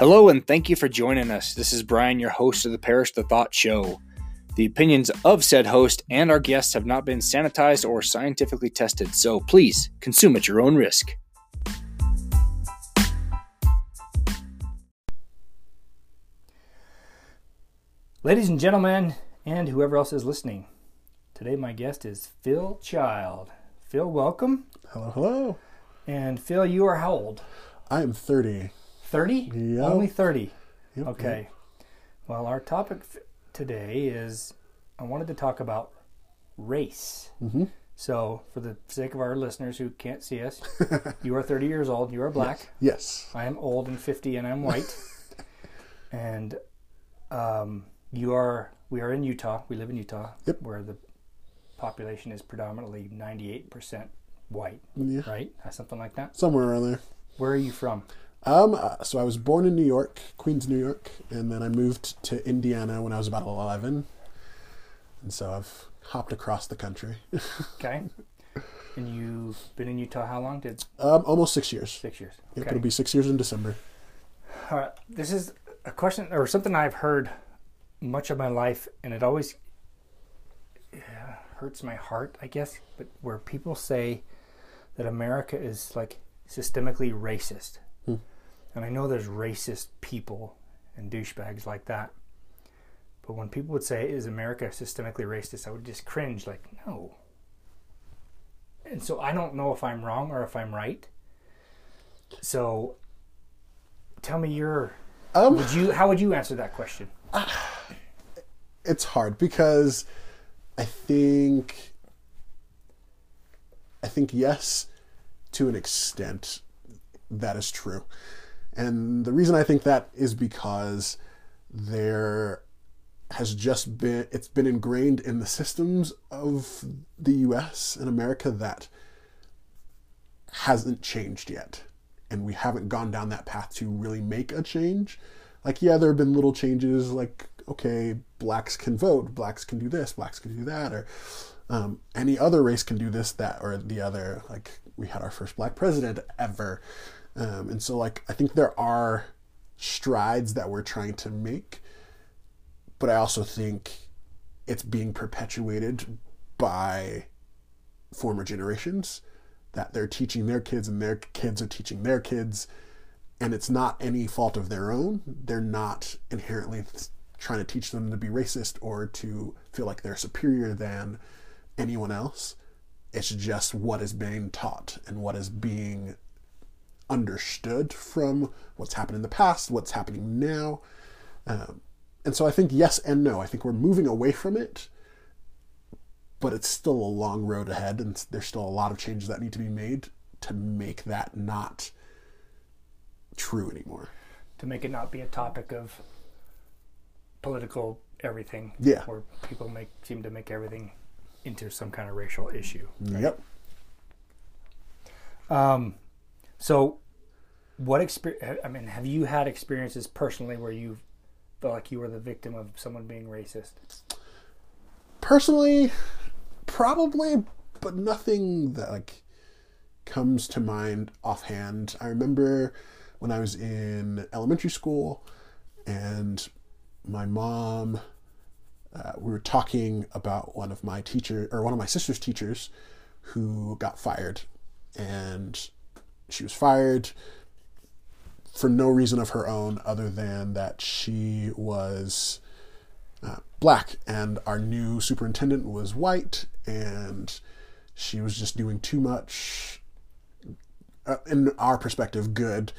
Hello, and thank you for joining us. This is Brian, your host of the Parish the Thought Show. The opinions of said host and our guests have not been sanitized or scientifically tested, so please consume at your own risk. Ladies and gentlemen, and whoever else is listening, today my guest is Phil Child. Phil, welcome. Hello, hello. And Phil, you are how old? I am 30. 30? Yep. Only 30. Yep, Okay. Well, our topic f- today is I wanted to talk about race. Mm-hmm. So, for the sake of our listeners who can't see us, you are 30 years old, you are black. Yes. I am old and 50 and I'm white. and um, you are, we are in Utah. We live in Utah, Yep. where the population is predominantly 98% white, Yeah. right? Something like that. Somewhere around there. Where are you from? Um, uh, so I was born in New York, Queens, New York, and then I moved to Indiana when I was about 11. And so I've hopped across the country. Okay. and you've been in Utah how long? Did um, almost six years. six years? Yep, Okay. it'll be six years in December. All right. This is a question or something I've heard much of my life, and it always yeah, hurts my heart, I guess. But where people say that America is like systemically racist, Hmm. And I know there's racist people and douchebags like that. But when people would say, "Is America systemically racist?" I would just cringe, like, "No." And so I don't know if I'm wrong or if I'm right. So, tell me your Um, would you how would you answer that question? it's hard because I think I think yes to an extent that is true. And the reason I think that is because there has just been it's been ingrained in the systems of the US and America that hasn't changed yet. And we haven't gone down that path to really make a change. Like, yeah, there have been little changes, like, okay, blacks can vote, blacks can do this, blacks can do that, or um, any other race can do this, that, or the other. Like, we had our first black president ever. Um, and so, like, I think there are strides that we're trying to make, but I also think it's being perpetuated by former generations that they're teaching their kids and their kids are teaching their kids and it's not any fault of their own. They're not inherently trying to teach them to be racist or to feel like they're superior than anyone else. It's just what is being taught and what is being understood from what's happened in the past what's happening now um, and so i think yes and no i think we're moving away from it but it's still a long road ahead and there's still a lot of changes that need to be made to make that not true anymore To make it not be a topic of political everything. Yeah. Where people make seem to make everything into some kind of racial issue. yep Um so what experience I mean, have you had experiences personally where you felt like you were the victim of someone being racist? personally probably but nothing that like comes to mind offhand i remember when i was in elementary school and my mom uh, we were talking about one of my teacher or one of my sister's teachers who got fired and she was fired for no reason of her own other than that she was uh, black, and our new superintendent was white, and she was just doing too much, uh, in our perspective, good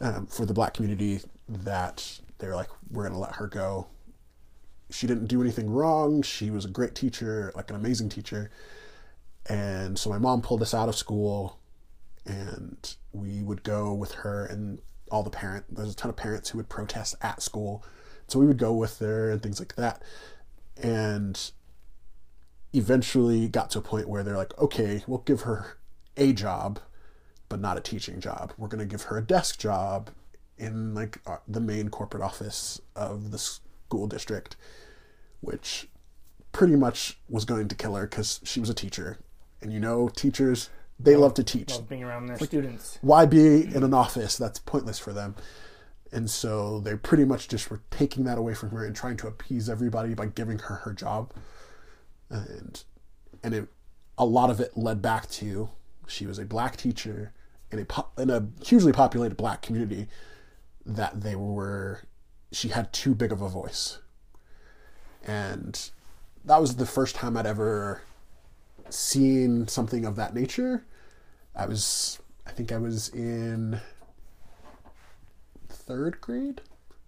um, for the black community. That they're like, we're gonna let her go. She didn't do anything wrong. She was a great teacher, like an amazing teacher. And so my mom pulled us out of school, and we would go with her and all the parent. There's a ton of parents who would protest at school so we would go with her and things like that. And eventually got to a point where they're like, okay, we'll give her a job, but not a teaching job. We're going to give her a desk job in like uh, the main corporate office of the school district, which pretty much was going to kill her because she was a teacher. And you know, teachers, they love to teach. Love being around their students. Why be in an office? That's pointless for them. And so they pretty much just were taking that away from her and trying to appease everybody by giving her her job. And and it, a lot of it led back to she was a black teacher in a po- in a hugely populated black community that they were she had too big of a voice. And that was the first time I'd ever seen something of that nature. I was I think I was in third grade,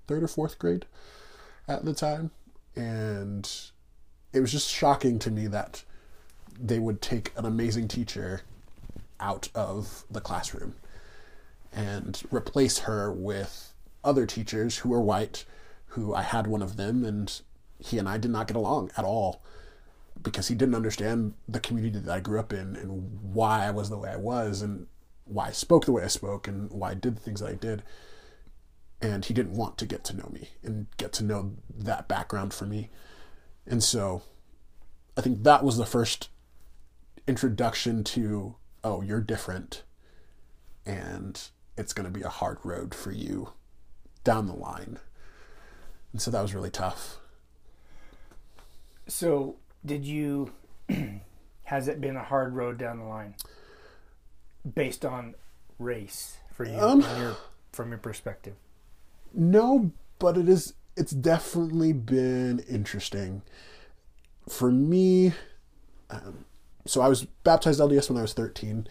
third or fourth grade at the time, and it was just shocking to me that they would take an amazing teacher out of the classroom and replace her with other teachers who were white who I had one of them and he and I did not get along at all because he didn't understand the community that I grew up in and why I was the way I was and why I spoke the way I spoke and why I did the things that I did. And he didn't want to get to know me and get to know that background for me. And so I think that was the first introduction to, oh, you're different and it's going to be a hard road for you down the line. And so that was really tough. So, did you? has it been a hard road down the line, based on race for you, Um, your, from your perspective? No, but it is. It's definitely been interesting for me. Um, so I was baptized LDS when I was thirteen,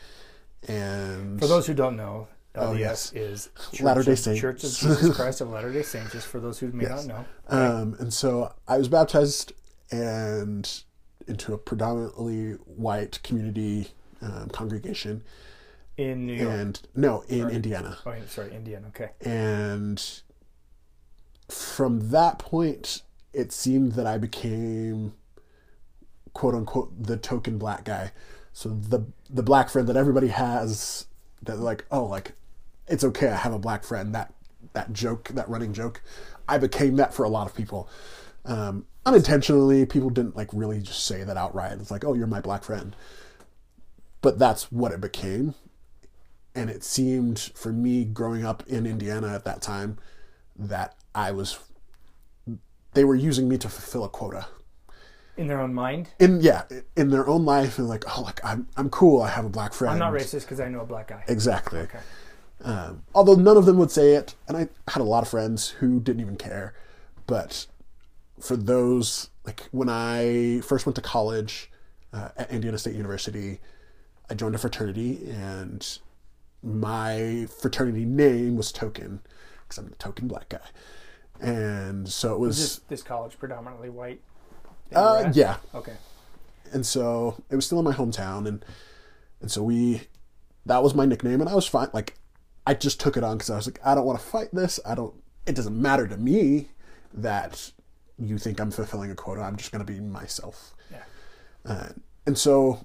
and For those who don't know, Oh, LDS yes. is Church Latter-day of- Saints. Church of Jesus Christ of Latter Day Saints. Just for those who may Yes. not know, Um, and so I was baptized and into a predominantly white community um, congregation, in New York. and no, in Indiana. oh, sorry, Indian. Okay. And from that point, it seemed that I became quote unquote the token black guy. So the the black friend that everybody has that like, oh like it's okay, I have a black friend. That that joke, that running joke. I became that for a lot of people. Um, unintentionally, people didn't like really just say that outright. It's like, oh, you're my black friend. But that's what it became. And it seemed for me growing up in Indiana at that time that I was they were using me to fulfill a quota. In their own mind, In yeah, in their own life and like, oh like I'm I'm cool, I have a black friend. I'm not racist because I know a black guy. Exactly. Okay. Um, although none of them would say it, and I had a lot of friends who didn't even care. But for those, like when I first went to college uh, at Indiana State University, I joined a fraternity, and my fraternity name was Token because I'm the token black guy. And so it was, Is this this college predominantly white? that you were uh, yeah, Okay. and so it was still in my hometown and and so we that was my nickname and i was fine like i just took it on because i was like i don't want to fight this i don't it doesn't matter to me that you think i'm fulfilling a quota i'm just going to be myself Yeah. uh, and so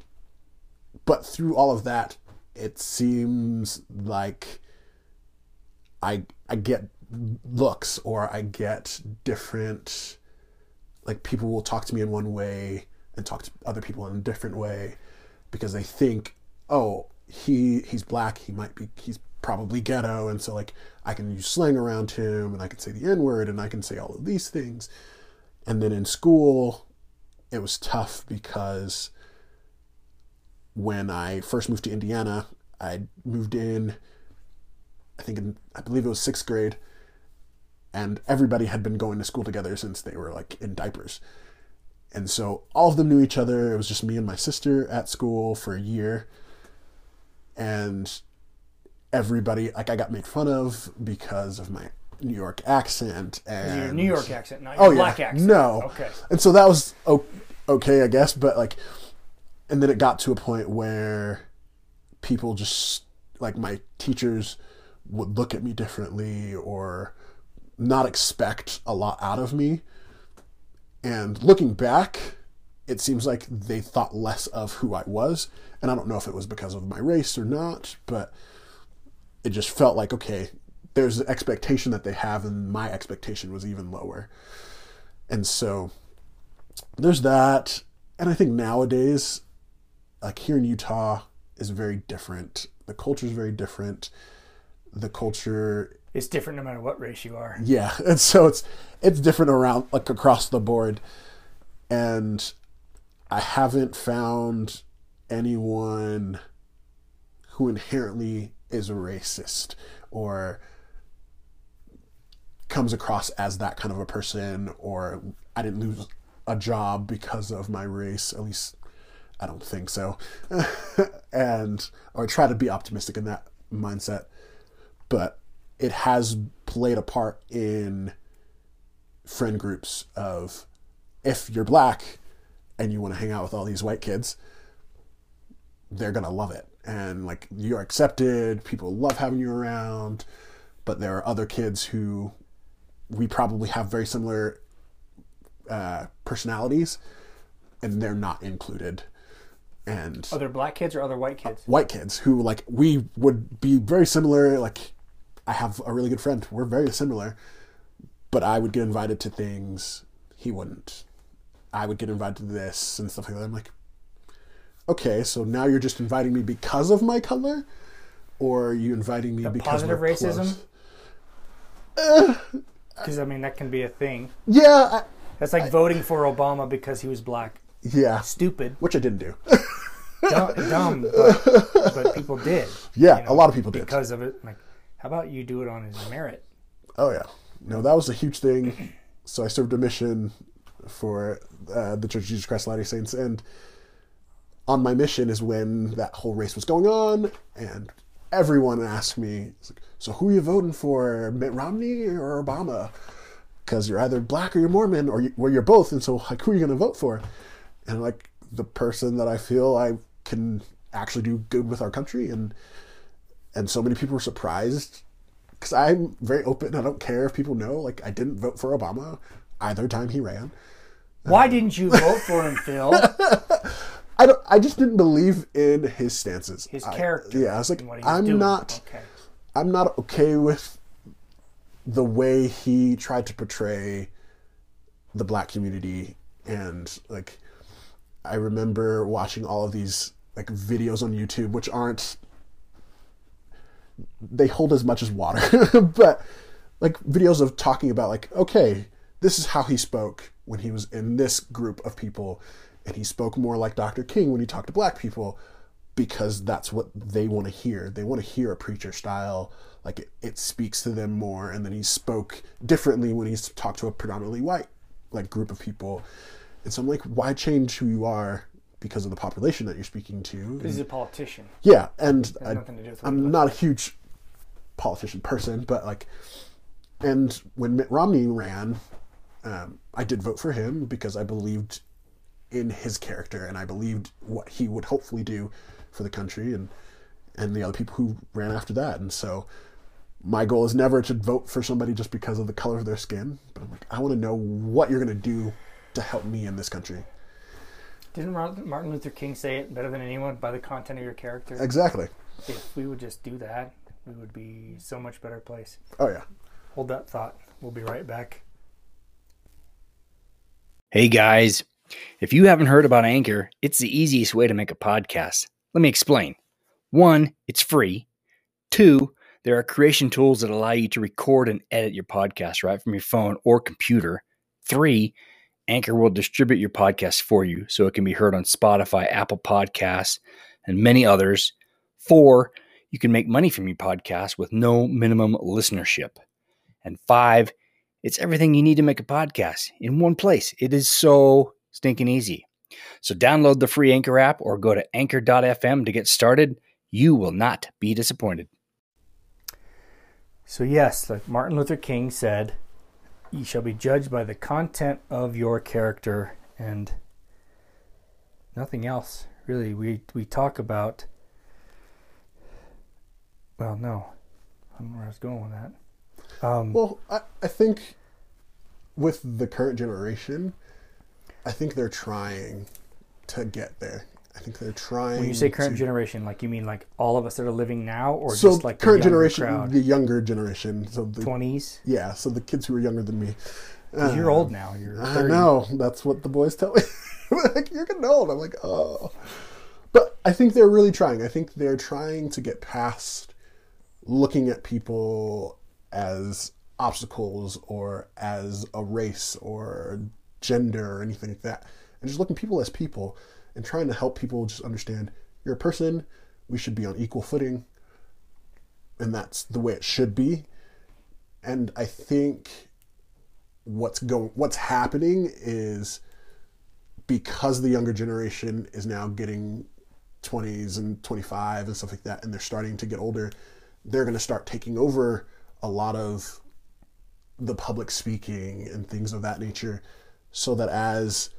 but through all of that it seems like i i get looks or i get different like people will talk to me in one way and talk to other people in a different way because they think oh he he's black he might be he's probably ghetto and so like i can use slang around him and i can say the n word and i can say all of these things and then in school it was tough because when i first moved to indiana i moved in i think in i believe it was sixth grade and everybody had been going to school together since they were like in diapers. And so all of them knew each other. It was just me and my sister at school for a year. And everybody, like, I got made fun of because of my New York accent. And Your New York accent, not your Oh, yeah. black accent. No. Okay. And so that was okay, I guess. But like, and then it got to a point where people just, like, my teachers would look at me differently or not expect a lot out of me. And looking back, it seems like they thought less of who I was. And I don't know if it was because of my race or not, but it just felt like, okay, there's an expectation that they have, and my expectation was even lower. And so there's that. And I think nowadays, like here in Utah, is very different. The culture is very different. the culture It's different no matter what race you are. yeah and so it's it's different around like across the board and i haven't found anyone who inherently is a racist or comes across as that kind of a person or i didn't lose a job because of my race at least i don't think so. And or try to be optimistic in that mindset. But it has played a part in friend groups of if you're black and you want to hang out with all these white kids they're gonna love it. And like you're accepted people love having you around but there are other kids who we probably have very similar uh, personalities and they're not included and Other black kids or other white kids? white kids who like we would be very similar like i have a really good friend we're very similar but i would get invited to things he wouldn't i would get invited to this and stuff like that i'm like okay so now you're just inviting me because of my color or are you inviting me because positive we're racism? close? Because I mean that can be a thing. yeah I, That's like voting for Obama because he was black. yeah Stupid, which i didn't do dumb, dumb but, but people did yeah you know, a lot of people did because of it. Like, how about you do it on his merit? Oh yeah, no, that was a huge thing. So I served a mission for uh, the Church of Jesus Christ of Latter-day Saints, and on my mission is when that whole race was going on, and everyone asked me, like, "So who are you voting for, Mitt Romney or Obama?" Because you're either black or you're Mormon, or you, well, you're both, and so like, who are you going to vote for? And like the person that I feel I can actually do good with our country, and and so many people were surprised because I'm very open. I don't care if people know. Like I didn't vote for Obama either time he ran. Why didn't you vote for him, Phil? I don't. I just didn't believe in his stances. His I- character. yeah, I was like, I'm doing. not. Okay. I'm not okay with the way he tried to portray the black community and like I remember watching all of these like videos on YouTube which aren't they hold as much as water but like videos of talking about like okay this is how he spoke when he was in this group of people and he spoke more like Dr. King when he talked to black people because that's what they want to hear. They want to hear a preacher style, like it, it speaks to them more. And then he spoke differently when he talked to a predominantly white like group of people. And so I'm like, why change who you are because of the population that you're speaking to? He's a politician. Yeah, and I, to do with I'm not a huge politician person, but like, and when Mitt Romney ran, um, I did vote for him because I believed in his character and I believed what he would hopefully do for the country and and the other people who ran after that. And so my goal is never to vote for somebody just because of the color of their skin, but I'm like, I want to know what you're going to do to help me in this country. Didn't Martin Martin Luther King say it better than anyone by the content of your character? Exactly. If we would just do that, we would be so much better place. Oh yeah. Hold that thought. We'll be right back. Hey guys, if you haven't heard about Anchor, it's the easiest way to make a podcast. Let me explain. One, it's free. Two, there are creation tools that allow you to record and edit your podcast right from your phone or computer. Three, Anchor will distribute your podcast for you so it can be heard on Spotify, Apple Podcasts, and many others. Four, you can make money from your podcast with no minimum listenership. And five, it's everything you need to make a podcast in one place. It is so stinking easy. So download the free Anchor app or go to anchor.fm to get started. You will not be disappointed. So, yes, like Martin Luther King said, you shall be judged by the content of your character and nothing else. Really, we, we talk about. Well, no. I don't know where I was going with that. Um, Well, I, I think with the current generation, I think they're trying to get there. I think they're trying. when you say current to- generation, like you mean like all of us that are living now, or so just like current younger generation, crowd, the younger generation. So the twenties? yeah, so the kids who are younger than me. You're Uh, old now. You're I know. That's what the boys tell me. like you're getting old. I'm like, oh. But I think they're really trying. I think they're trying to get past looking at people as obstacles or as a race or gender or anything like that. And just looking people as people and trying to help people just understand you're a person, we should be on equal footing. And that's the way it should be. And I think what's going what's happening is because the younger generation is now getting 20s and 25 and stuff like that and they're starting to get older they're going to start taking over a lot of the public speaking and things of that nature so that as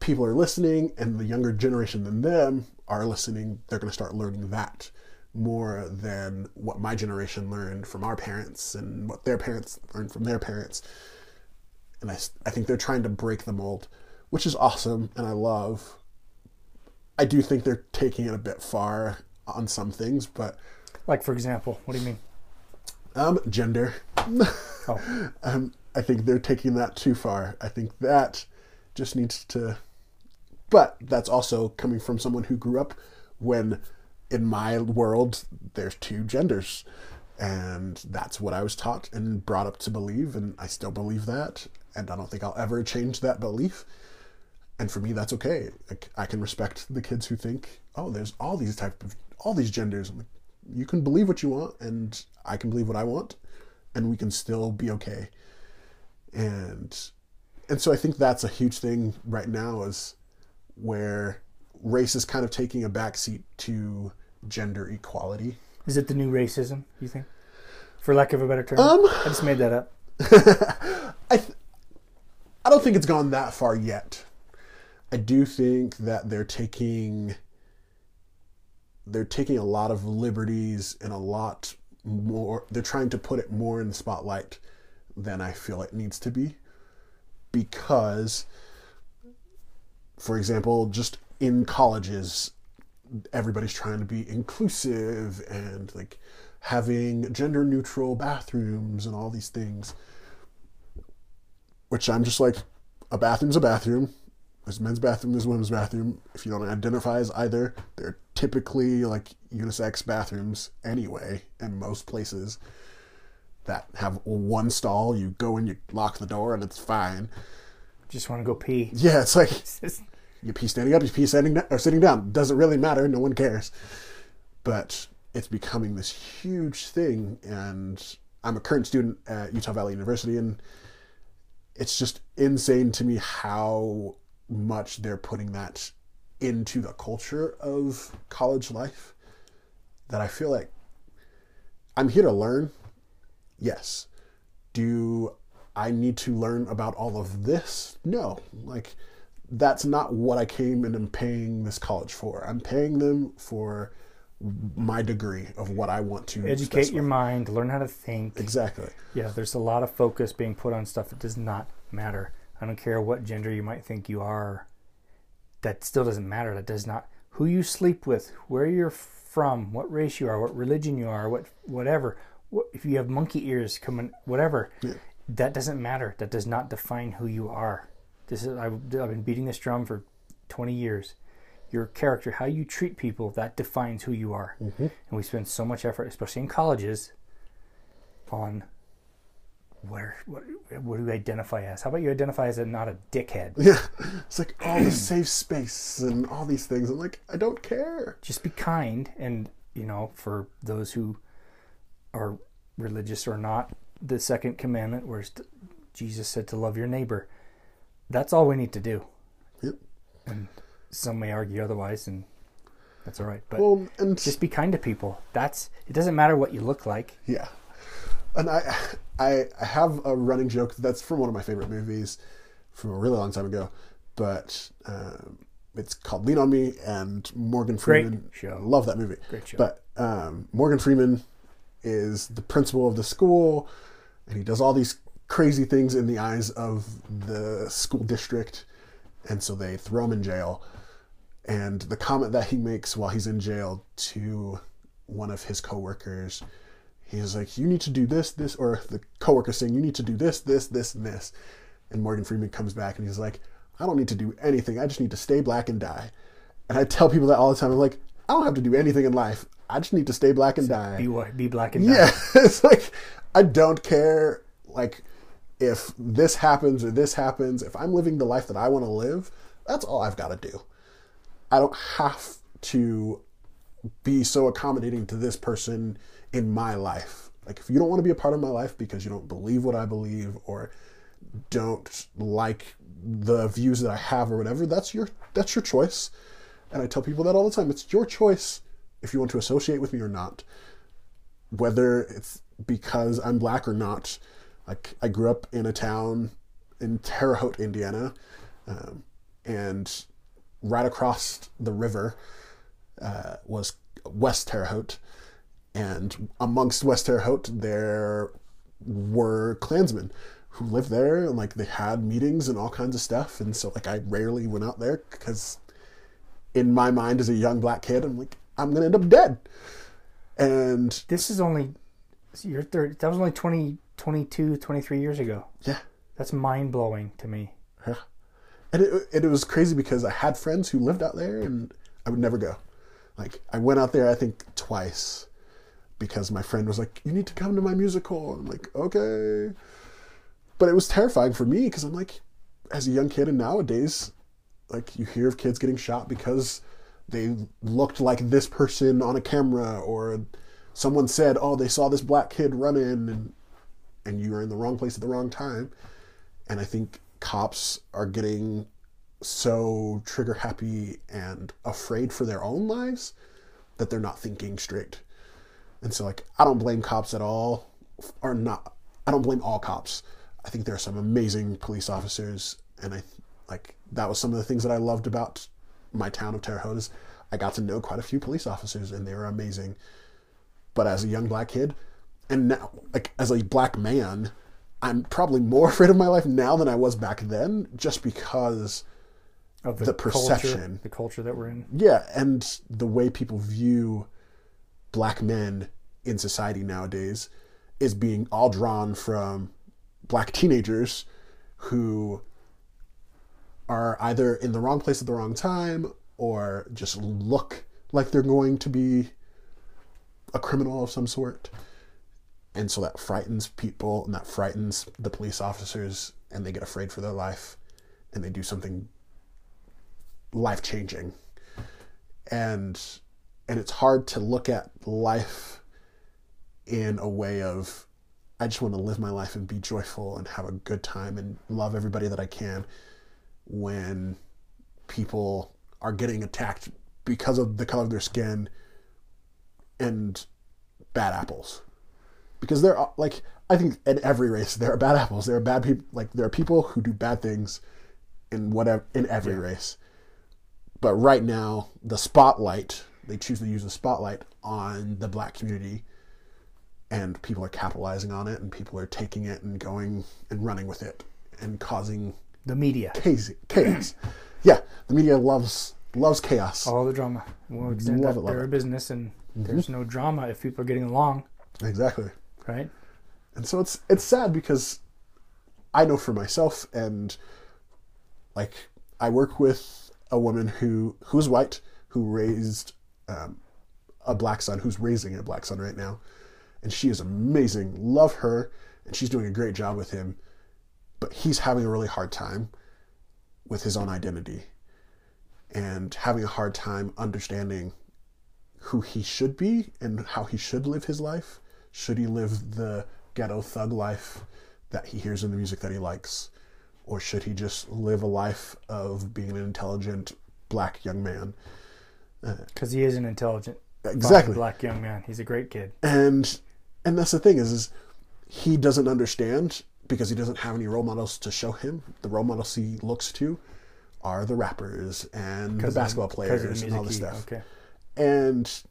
people are listening and the younger generation than them are listening they're going to start learning that more than what my generation learned from our parents and what their parents learned from their parents. And I, I think they're trying to break the mold which is awesome and i love. I do think they're taking it a bit far on some things but Like for example, what do you mean? um gender. Oh, um, I think they're taking that too far. I think that just needs to. But that's also coming from someone who grew up when, in my world, there's two genders. And that's what I was taught and brought up to believe. And I still believe that. And I don't think I'll ever change that belief. And for me, that's okay. I can respect the kids who think, oh, there's all these type of, all these genders. Like, you can believe what you want, and I can believe what I want, and we can still be okay and and so I think that's a huge thing right now is where race is kind of taking a backseat to gender equality. is it the new racism? You think, for lack of a better term? Um, I just made that up. I th- I don't think it's gone that far yet. I do think that they're taking they're taking a lot of liberties and a lot more they're trying to put it more in the spotlight than I feel it needs to be because for example just in colleges everybody's trying to be inclusive and like having gender neutral bathrooms and all these things which I'm just like a bathroom's a bathroom. There's men's bathroom there's women's bathroom. If you don't identify as either they're typically like unisex bathrooms anyway in most places that have one stall you go in you lock the door and it's fine Just want to go pee. yeah it's like you pee standing up, you pee standing down, or sitting down. Doesn't really matter. No one cares. But it's becoming this huge thing, and I'm a current student at Utah Valley University, and it's just insane to me how much they're putting that into the culture of college life. That I feel like I'm here to learn. Yes. Do I need to learn about all of this? No. Like that's not what I came and am paying this college for. I'm paying them for my degree of what I want to educate specify. your mind, learn how to think. exactly. Yeah, there's a lot of focus being put on stuff that does not matter. I don't care what gender you might think you are. That still doesn't matter. That does not who you sleep with, where you're from, what race you are, what religion you are, what whatever. What, if you have monkey ears coming, whatever, that doesn't matter. That does not define who you are. This is I've, I've been beating this drum for 20 years. Your character, how you treat people, that defines who you are. Mm-hmm. And we spend so much effort, especially in colleges, on where what, what do you identify as? How about you identify as a not a dickhead? Yeah. It's like all the safe space and all these things. I'm like, I don't care. Just be kind, and you know, for those who are religious or not, the second commandment, where Jesus said to love your neighbor, that's all we need to do. Yep. And some may argue otherwise, and that's all right. But Well, and just be kind to people. That's it. Doesn't matter what you look like. Yeah, and I, I, I have a running joke that's from one of my favorite movies from a really long time ago, but um, it's called Lean on Me, and Morgan Freeman. Great show. Love that movie. Great show. But um, Morgan Freeman is the principal of the school, and he does all these crazy things in the eyes of the school district, and so they throw him in jail. And the comment that he makes while he's in jail to one of his coworkers, he's like, "You need to do this, this," or the coworker saying, "You need to do this, this, this, and this." And Morgan Freeman comes back and he's like, "I don't need to do anything. I just need to stay black and die." And I tell people that all the time. I'm like, "I don't have to do anything in life. I just need to stay black and die. Be be black and Yeah, die. it's like I don't care like if this happens or this happens. If I'm living the life that I want to live, that's all I've got to do. I don't have to be so accommodating to this person in my life. Like if you don't want to be a part of my life because you don't believe what I believe or don't like the views that I have or whatever, that's your that's your choice. And I tell people that all the time. It's your choice if you want to associate with me or not whether it's because I'm black or not. Like I grew up in a town in Terre Haute, Indiana, um, and right across the river uh, was West Terre Haute, and amongst West Terre Haute there were Klansmen who lived there, and like they had meetings and all kinds of stuff, and so like I rarely went out there because in my mind as a young black kid, I'm like I'm gonna end up dead, and This is only your third. That was only 20, 22, 23 years ago. yeah. That's mind blowing to me. Yeah. And it, and it was crazy because I had friends who lived out there and I would never go. Like, I went out there, I think, twice because my friend was like, You need to come to my musical. I'm like, Okay. But it was terrifying for me because I'm like, as a young kid and nowadays, like, you hear of kids getting shot because they looked like this person on a camera or someone said, Oh, they saw this black kid running and, and you were in the wrong place at the wrong time. And I think cops are getting so trigger happy and afraid for their own lives that they're not thinking straight. And so, like, I don't blame cops at all, or not. I don't blame all cops. I think there are some amazing police officers, and I like that was some of the things that I loved about my town of Terre Haute. Is I got to know quite a few police officers, and they were amazing. But as a young black kid, and now, like as a black man, I'm probably more afraid of my life now than I was back then, just because, Of The culture- perception. the culture that we're in. yeah, and the way people view black men in society nowadays is being all drawn from black teenagers who are either in the wrong place at the wrong time or just look like they're going to be a criminal of some sort. And so that frightens people and that frightens the police officers and they get afraid for their life and they do something life changing. And and it's hard to look at life in a way of I just want to live my life and be joyful and have a good time and love everybody that I can when people are getting attacked because of the color of their skin and bad apples. Because there are like I think in every race there are bad apples. There are bad people like there are people who do bad things in whatever in every race. But right now the spotlight they choose to use the spotlight on the black community and people are capitalizing on it and people are taking it and going and running with it and causing The media. chaos. chaos. yeah, the media loves loves chaos. All the drama. We'll Love it, love they're it. a business and there's no drama if people are getting along, Exactly. right? And so it's it's sad because I know for myself and like I work with a woman who who's white who raised um, a black son who's raising a black son right now, and she is amazing. Love her, and she's doing a great job with him. But he's having a really hard time with his own identity, and having a hard time understanding who he should be and how he should live his life. Should he live the ghetto thug life that he hears in the music that he likes? Or should he just live a life of being an intelligent black young man? Uh, because he is an intelligent, Exactly. black young man. He's a great kid. And and that's the thing is, is he doesn't understand because he doesn't have any role models to show him. The role models he looks to are the rappers and the of- basketball players the and all this stuff. Okay. and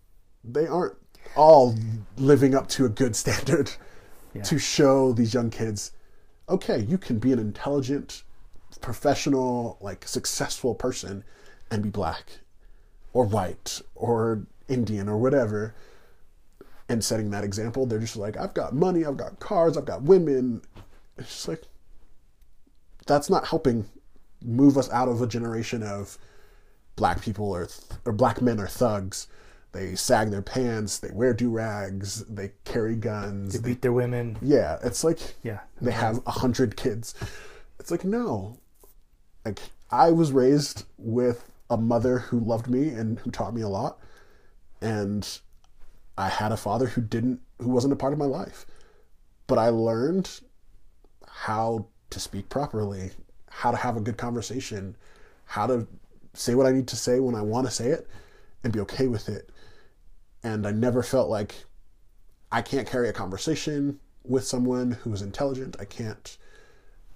they aren't all living up to a good standard Yeah. to show these young kids okay you can be an intelligent professional like successful person and be black or white or indian or whatever and setting that example they're just like i've got money i've got cars i've got women it's just like that's not helping move us out of a generation of black people or th- or black men are thugs they sag their pants, they wear do rags, they carry guns. They beat their women. Yeah, it's like Yeah. they have a hundred kids. It's like no, like I was raised with a mother who loved me and who taught me a lot, and I had a father who didn't, who wasn't a part of my life, but I learned how to speak properly, how to have a good conversation, how to say what I need to say when I want to say it, and be okay with it. And I never felt like I can't carry a conversation with someone who is intelligent. I can't.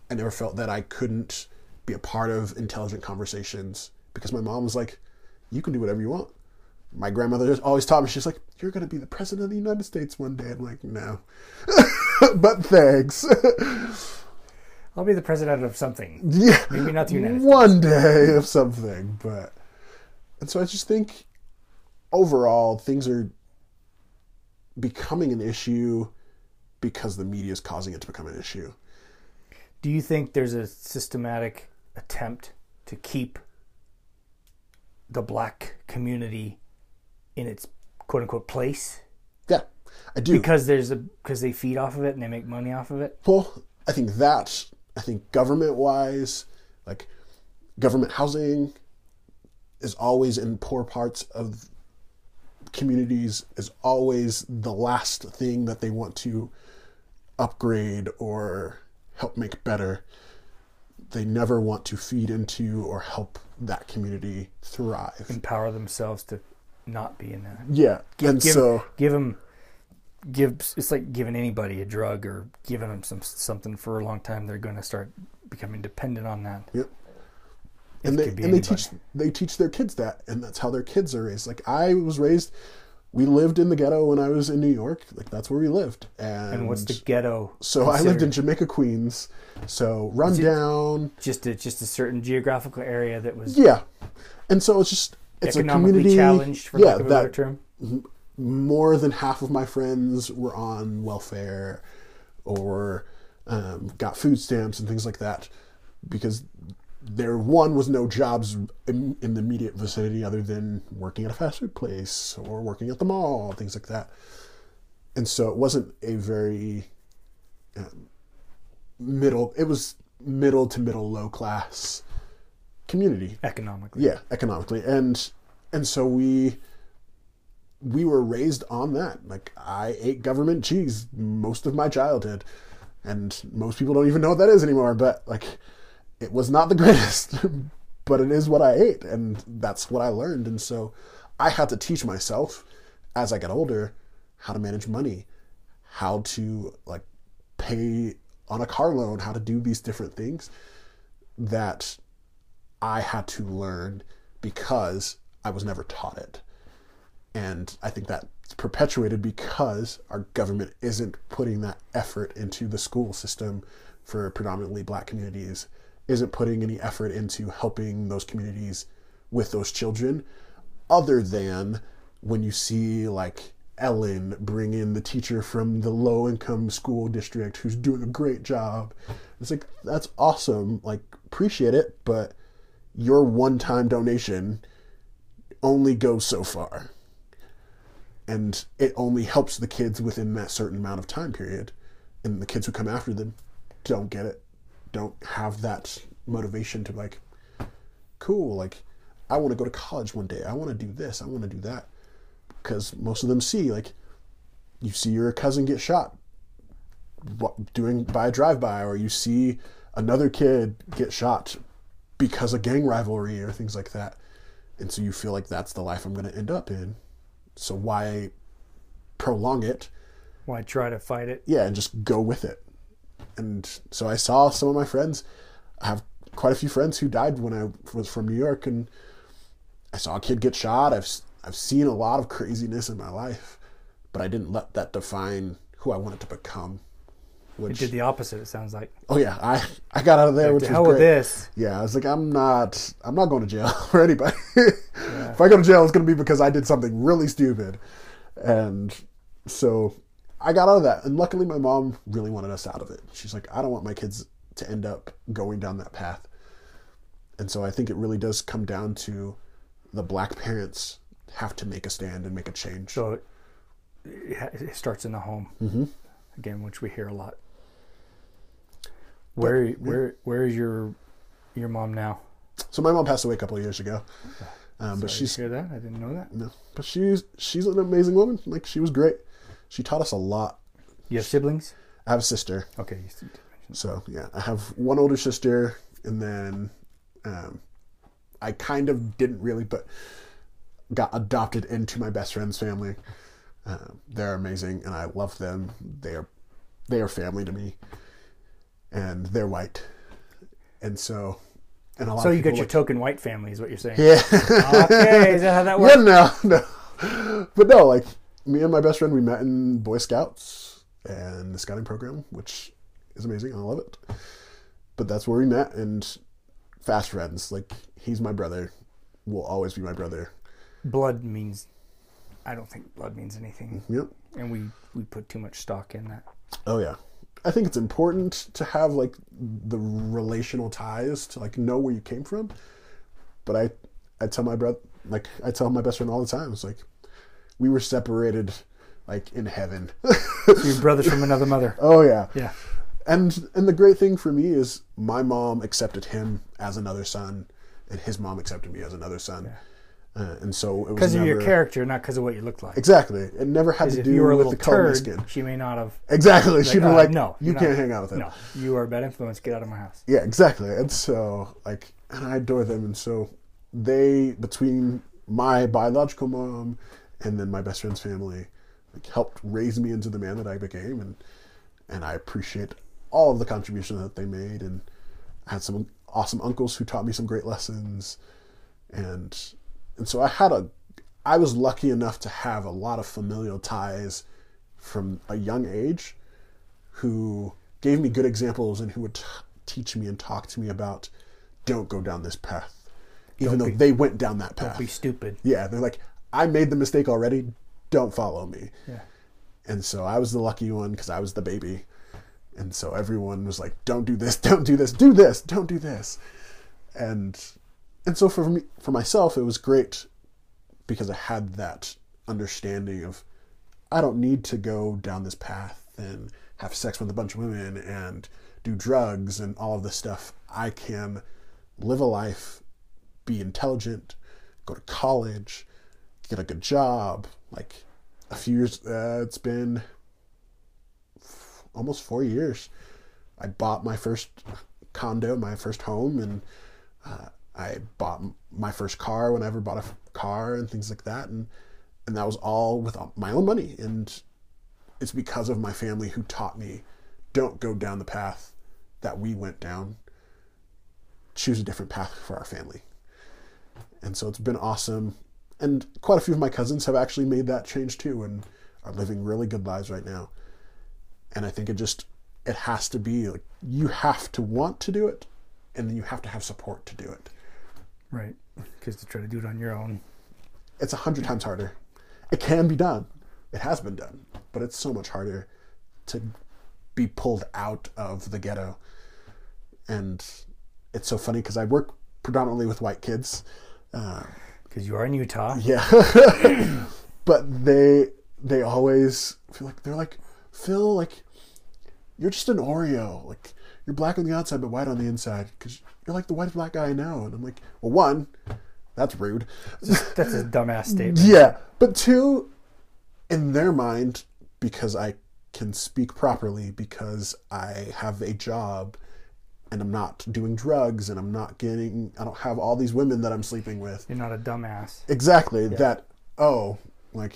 I never felt that I couldn't be a part of intelligent conversations because my mom was like, "You can do whatever you want." My grandmother just always taught me. She's like, "You're going to be the president of the United States one day." I'm like, "No," but thanks. I'll be the president of something. yeah, Maybe not the United States. one day of something, but and so I just think overall things are becoming an issue because the media is causing it to become an issue. Do you think there's a systematic attempt to keep the black community in its quote unquote place Yeah, I do. because there's a because they feed off of it and they make money off of it? Well, I think that I think government wise, like government housing is always in poor parts of communities is always the last thing that they want to upgrade or help make better. They never want to feed into or help that community thrive. Empower themselves to not be in that. Yeah, and give, so give them give it's like giving anybody a drug or giving them some something for a long time they're going to start becoming dependent on that Yep. It and they and they teach they teach their kids that, and that's how their kids are raised. Like I was raised, we lived in the ghetto when I was in New York. Like that's where we lived. And, and what's the ghetto so I lived in? Jamaica, Queens. So run down, just a just a certain geographical area that was yeah. And so it's just it's a community challenged for yeah, lack of a better that term mm-hmm. More than half of my friends were on welfare or um, got food stamps and things like that because there one was no jobs in, in the immediate vicinity other than working at a fast food place or working at the mall things like that. And so it wasn't a very um, middle it was middle to middle low class community. Economically. Yeah economically. And and so we we were raised on that like i ate government cheese most of my childhood and most people don't even know what that is anymore but like it was not the greatest but it is what i ate and that's what i learned and so i had to teach myself as i got older how to manage money how to like pay on a car loan how to do these different things that I had to learn because I was never taught it. And I think that's perpetuated because our government isn't putting that effort into the school system for predominantly black communities, isn't putting any effort into helping those communities with those children, other than when you see like Ellen bring in the teacher from the low income school district who's doing a great job. It's like, that's awesome. Like, appreciate it, but your one time donation only goes so far. And it only helps the kids within that certain amount of time period. And the kids who come after them don't get it, don't have that motivation to, like, cool, like, I want to go to college one day. I want to do this. I want to do that. Because most of them see, like, you see your cousin get shot doing by a drive-by, or you see another kid get shot because of gang rivalry or things like that. And so you feel like that's the life I'm going to end up in. So why prolong it? why try to fight it Yeah, and just go with it. And so I saw some of my friends. I have quite a few friends who died when I was from New York, and I saw a kid get shot. I've I've seen a lot of craziness in my life, but I didn't let that define who I wanted to become. Which did the opposite it sounds like oh yeah, I I got out of there, Like, which to was hell great. with this Yeah, I was like, I'm not, I'm not going to jail for anybody. If I go to jail, it's going to be because I did something really stupid. And so I got out of that. And luckily, my mom really wanted us out of it. She's like, I don't want my kids to end up going down that path. And so I think it really does come down to the black parents have to make a stand and make a change. So it, it starts in the home Mm-hmm. again, which we hear a lot. Where where where is your your mom now? So my mom passed away a couple of years ago, um, but she's hear that. I didn't know that. no, but she's she's an amazing woman. Like she was great. She taught us a lot. You have siblings? I have a sister, Okay. you so yeah, I have one older sister, and then um, I kind of didn't really, but got adopted into my best friend's family. Um, they're amazing, and I love them. They are they are family to me, and they're white, and so and a lot So you get your like- token white family, is what you're saying? yeah. okay, is that how that works? Yeah, no, no. But no, like me and my best friend, we met in Boy Scouts and the scouting program, which is amazing. I love it. But that's where we met and fast friends. Like he's my brother, will always be my brother. Blood means. I don't think blood means anything, Yep. and we we put too much stock in that. Oh yeah. I think it's important to have like the relational ties to like know where you came from. But I I tell my brother like I tell my best friend all the time, it's like we were separated like in heaven. Your brothers from another mother. oh yeah. Yeah. And and the great thing for me is my mom accepted him as another son, and his mom accepted me as another son. Uh, and so it was Because of your character, not because of what you look like. Exactly. It never had to do you were with the color of my skin. she may not have. Exactly. She'd be uh, like, no, you can't not- hang out with him. No, you are a bad influence. Get out of my house. Yeah, exactly. And so, like, and I adore them. And so, they, between my biological mom and then my best friend's family, like, helped raise me into the man that I became. And, and I appreciate all of the contributions that they made. And I had some awesome uncles who taught me some great lessons. And, and so I had a, I was lucky enough to have a lot of familial ties from a young age who gave me good examples and who would t- teach me and talk to me about don't go down this path even Don't though be- they went down that path Don't Be stupid. yeah they're like i made the mistake already. Don't follow me. Yeah. and so i was the lucky one because i was the baby. And so everyone was like don't do this. Don't do this. Do this. Don't do this. And and so for me for myself it was great because i had that understanding of I don't need to go down this path and have sex with a bunch of women and do drugs and all of this stuff. I can live a life, be intelligent, go to college, get a good job. Like a few years, uh, it's been f- almost four years. I bought my first condo, my first home, and uh, I bought my first car when I ever bought a car and things like that. And and that was all with um, my own money and it's because of my family who taught me don't go down the path that we went down. Choose a different path for our family. And so it's been awesome and quite a few of my cousins have actually made that change too and are living really good lives right now. And i think it just it has to be like you have to want to do it and then you have to have support to do it Right. Because to try to do it on your own. it's a hundred times harder. It can be done. It has been done, but it's so much harder to be pulled out of the ghetto. And it's so funny because I work predominantly with white kids. Uh, Because you are in Utah. yeah, but they they always feel like they're like Phil, like you're just an Oreo, like you're black on the outside but white on the inside because you're like the white black guy I know. And I'm like, well, one, that's rude. That's a dumbass statement. Yeah, but two, in their mind, because I can speak properly, because I have a job, and I'm not doing drugs, and I'm not getting, I don't have all these women that I'm sleeping with. You're not a dumbass. Exactly that. Oh, like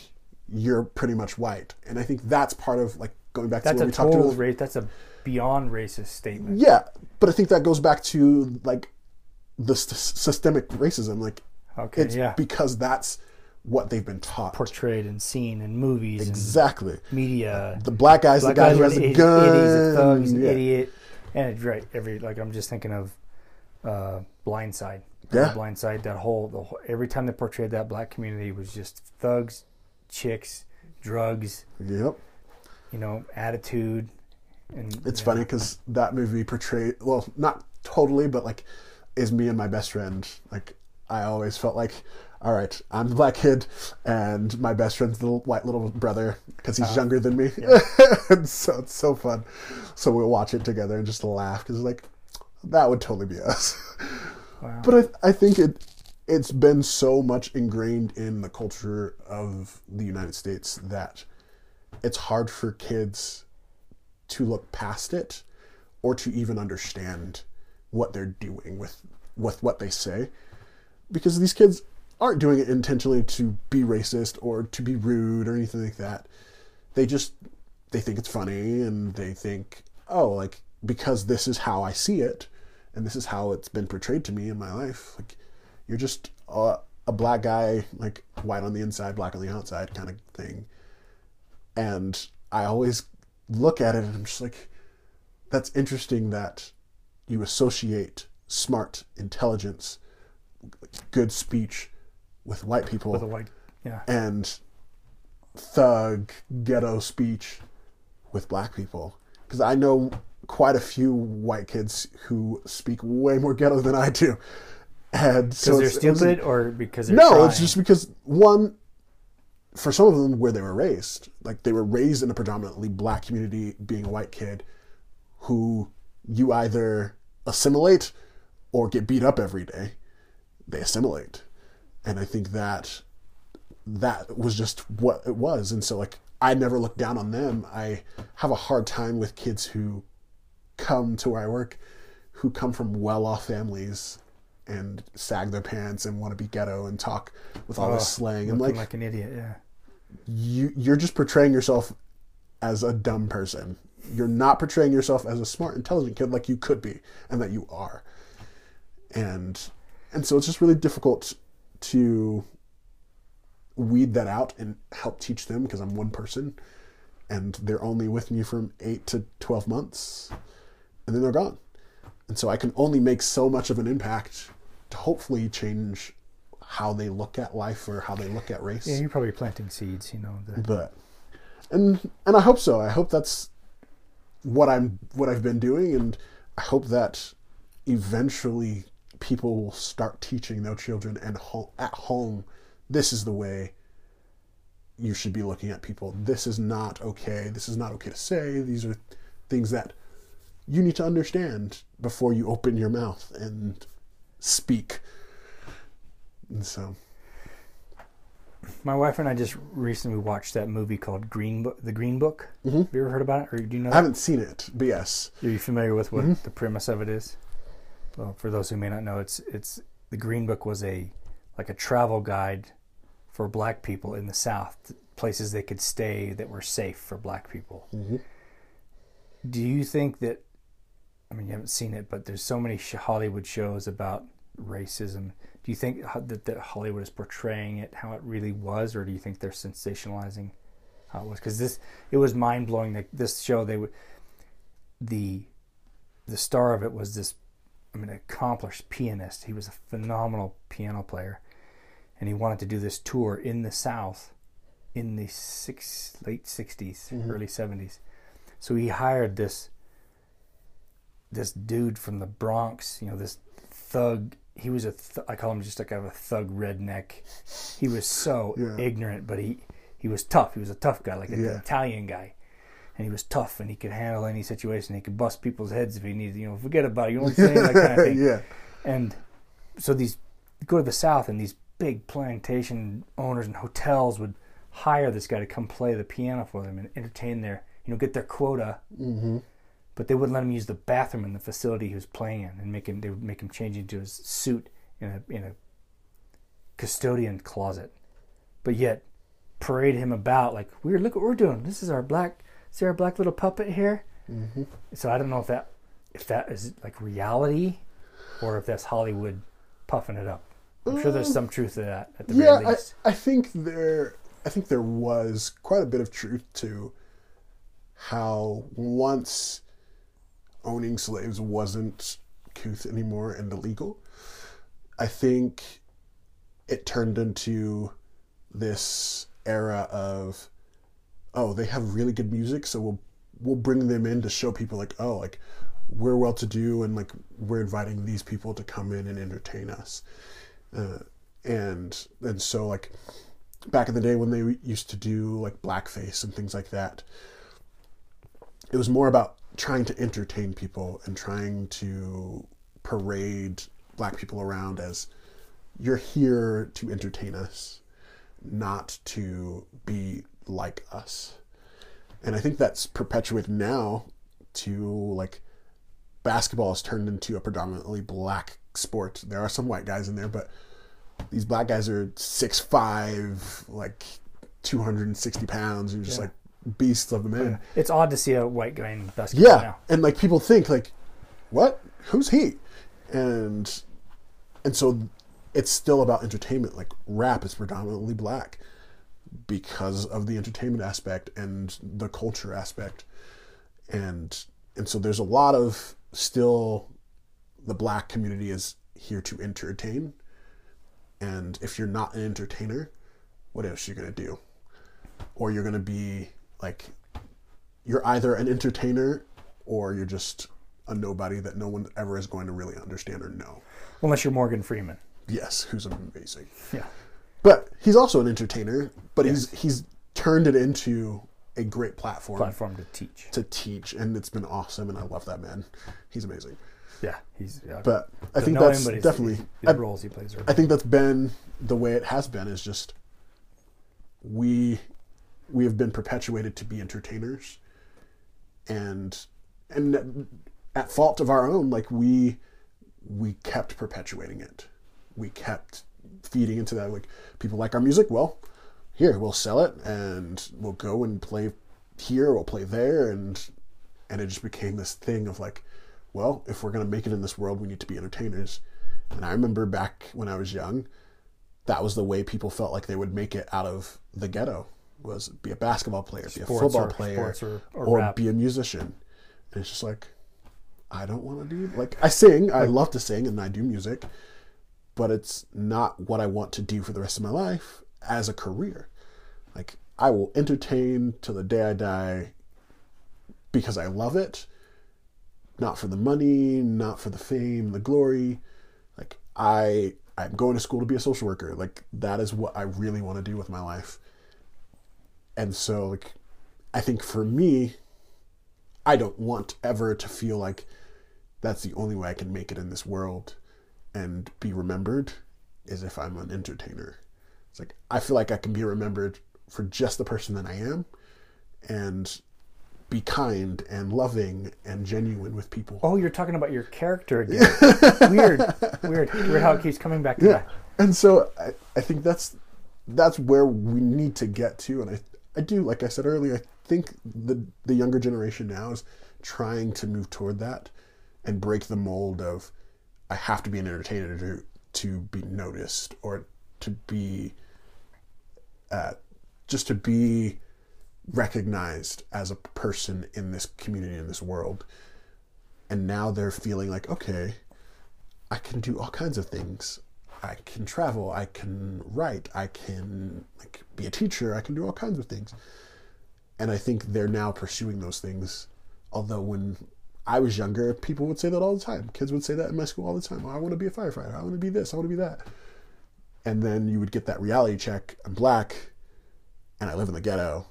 you're pretty much white, and I think that's part of like going back to That's what a we talked about. race. That's a beyond racist statement. Yeah, but I think that goes back to like the s- systemic racism. Like Okay. it's yeah. because that's what they've been taught. Portrayed and seen in movies Exactly. media. The black guy's Black the guy who has a gun. He's a thug. He's an Yeah. idiot. And it's right. Every like I'm just thinking of uh, Blindside. Yeah. Blindside. That whole, the whole every time they portrayed that black community was just thugs, chicks, drugs. Yep. You know, attitude. And It's yeah. funny because that movie portrayed well, not totally, but like, is me and my best friend. Like, I always felt like all right, I'm the black kid, and my best friend's the white little brother because he's uh-huh. younger than me. and so it's so fun. So we'll watch it together and just laugh because like that would totally be us. Wow. But I, I think it it's been so much ingrained in the culture of the United States that it's hard for kids to look past it or to even understand what they're doing with with what they say. Because these kids aren't doing it intentionally to be racist or to be rude or anything like that. They just they think it's funny and they think oh like because this is how i see it and this is how it's been portrayed to me in my life like you're just a, a black guy like white on the inside black on the outside kind of thing. And i always look at it and i'm just like that's interesting that you associate smart intelligence good speech with white people with a white, yeah, and thug ghetto speech with black people. Because I know quite a few white kids who speak way more ghetto than I do, and so they're it's- it was- stupid or because they're no, trying? it's just because one, for some of them, where they were raised, like they were raised in a predominantly black community, being a white kid, who you either assimilate or get beat up every day. They assimilate, and I think that that was just what it was, and so like I never look down on them. I have a hard time with kids who come to where I work, who come from well-off families and sag their pants and want to be ghetto and talk with all Oh, this slang and like like an idiot. Yeah, you you're just portraying yourself as a dumb person. You're not portraying yourself as a smart, intelligent kid like you could be and that you are. And and so it's just really difficult to weed that out and help teach them because I'm one person and they're only with me from 8 to 12 months and then they're gone. And so I can only make so much of an impact to hopefully change how they look at life or how they look at race yeah. You're probably planting seeds. You know, the, but and and I hope so. I hope that's what I'm what I've been doing, and I hope that eventually people will start teaching their children and ho- at home this is the way you should be looking at people. This is not okay. This is not okay to say. These are things that you need to understand before you open your mouth and speak. And so, my wife and I just recently watched that movie called Green Book. The Green Book. Mm-hmm. Have you ever heard about it, or do you know? I haven't seen it, but yes. Are you familiar with Mm-hmm. what the premise of it is? Well, for those who may not know, it's it's the Green Book was a like a travel guide for Black people in the South, places they could stay that were safe for Black people. Mm-hmm. Do you think that? I mean, you haven't seen it, but there's so many Hollywood shows about racism. Do you think that, that Hollywood is portraying it how it really was, or do you think they're sensationalizing how it was? Because this, it was mind blowing. That this show, they would the the star of it was this I mean accomplished pianist. He was a phenomenal piano player and he wanted to do this tour in the south in the six late 60s, mm-hmm. early 70s. So he hired this this dude from the Bronx, you know, this thug. He was a th- I call him just like kind of a thug redneck. He was so Yeah. ignorant, but he he was tough. He was a tough guy, like an Yeah. Italian guy and he was tough and he could handle any situation. He could bust people's heads if he needed. You know, forget about it. You know what I'm saying? That kind of thing. yeah. And so these go to the south, and these big plantation owners and hotels would hire this guy to come play the piano for them and entertain their, you know, get their quota. Mm-hmm. But they wouldn't let him use the bathroom in the facility he was playing in, and make him. They would make him change into his suit in a in a custodian closet. But yet, parade him about like we're look what we're doing. This is our black. See our black little puppet here. Mm-hmm. So I don't know if that if that is like reality or if that's Hollywood puffing it up. I'm sure there's some truth to that at the yeah, very I. I think there I think there was quite a bit of truth to how once owning slaves wasn't couth anymore and illegal. I think it turned into this era of oh, they have really good music, so we'll we'll bring them in to show people like, oh, like we're well to do and like we're inviting these people to come in and entertain us. Uh, and and so like back in the day when they used to do like blackface and things like that it was more about trying to entertain people and trying to parade black people around as you're here to entertain us not to be like us and i think that's perpetuated now to like basketball has turned into a predominantly black sport there are some white guys in there but these black guys are six five, like two hundred and sixty pounds, and just Yeah. like beasts of the man. It's odd to see a white guy in basketball Yeah, now. and like people think like, what? Who's he? And and so it's still about entertainment. Like rap is predominantly black because of the entertainment aspect and the culture aspect, and and so there's a lot of still the black community is here to entertain. And if you're not an entertainer, what else you gonna do? Or you're gonna be like you're either an entertainer or you're just a nobody that no one ever is going to really understand or know. Unless you're Morgan Freeman. Yes, who's amazing. Yeah. But he's also an entertainer, but he's he's turned it into a great platform Platform to teach. to teach and it's been awesome and I love that man. He's amazing. Yeah. He's yeah. But I think that's him, definitely the roles he plays are I think that's been the way it has been is just we we have been perpetuated to be entertainers. And and at fault of our own like we we kept perpetuating it. We kept feeding into that like people like our music. Well here we'll sell it and we'll go and play here we'll play there. And and it just became this thing of like well if we're going to make it in this world we need to be entertainers. And i remember back when i was young that was the way people felt like they would make it out of the ghetto was be a basketball player be a football or- player or- or or be a musician. And it's just like i don't want to do like i sing i love to sing and i do music but it's not what i want to do for the rest of my life as a career. Like i will entertain till the day i die because i love it not for the money not for the fame the glory. Like i i'm going to school to be a social worker. Like that is what i really want to do with my life and so like i think for me i don't want ever to feel like that's the only way i can make it in this world and be remembered is if i'm an entertainer it's like i feel like i can be remembered for just the person that i am and be kind and loving and genuine with people Oh, you're talking about your character again. weird. Weird. Weird how it keeps coming back to yeah that. and so I, I think that's that's where we need to get to and I, I do like i said earlier i think the the younger generation now is trying to move toward that and break the mold of i have to be an entertainer to to be noticed or to be uh, just to be recognized as a person in this community in this world and now they're feeling like okay I can do all kinds of things. I can travel. I can write. I can like be a teacher. I can do all kinds of things. And I think they're now pursuing those things. Although when I was younger, people would say that all the time. Kids would say that in my school all the time. Oh, I want to be a firefighter. I want to be this. I want to be that. And then you would get that reality check. I'm black, and I live in the ghetto.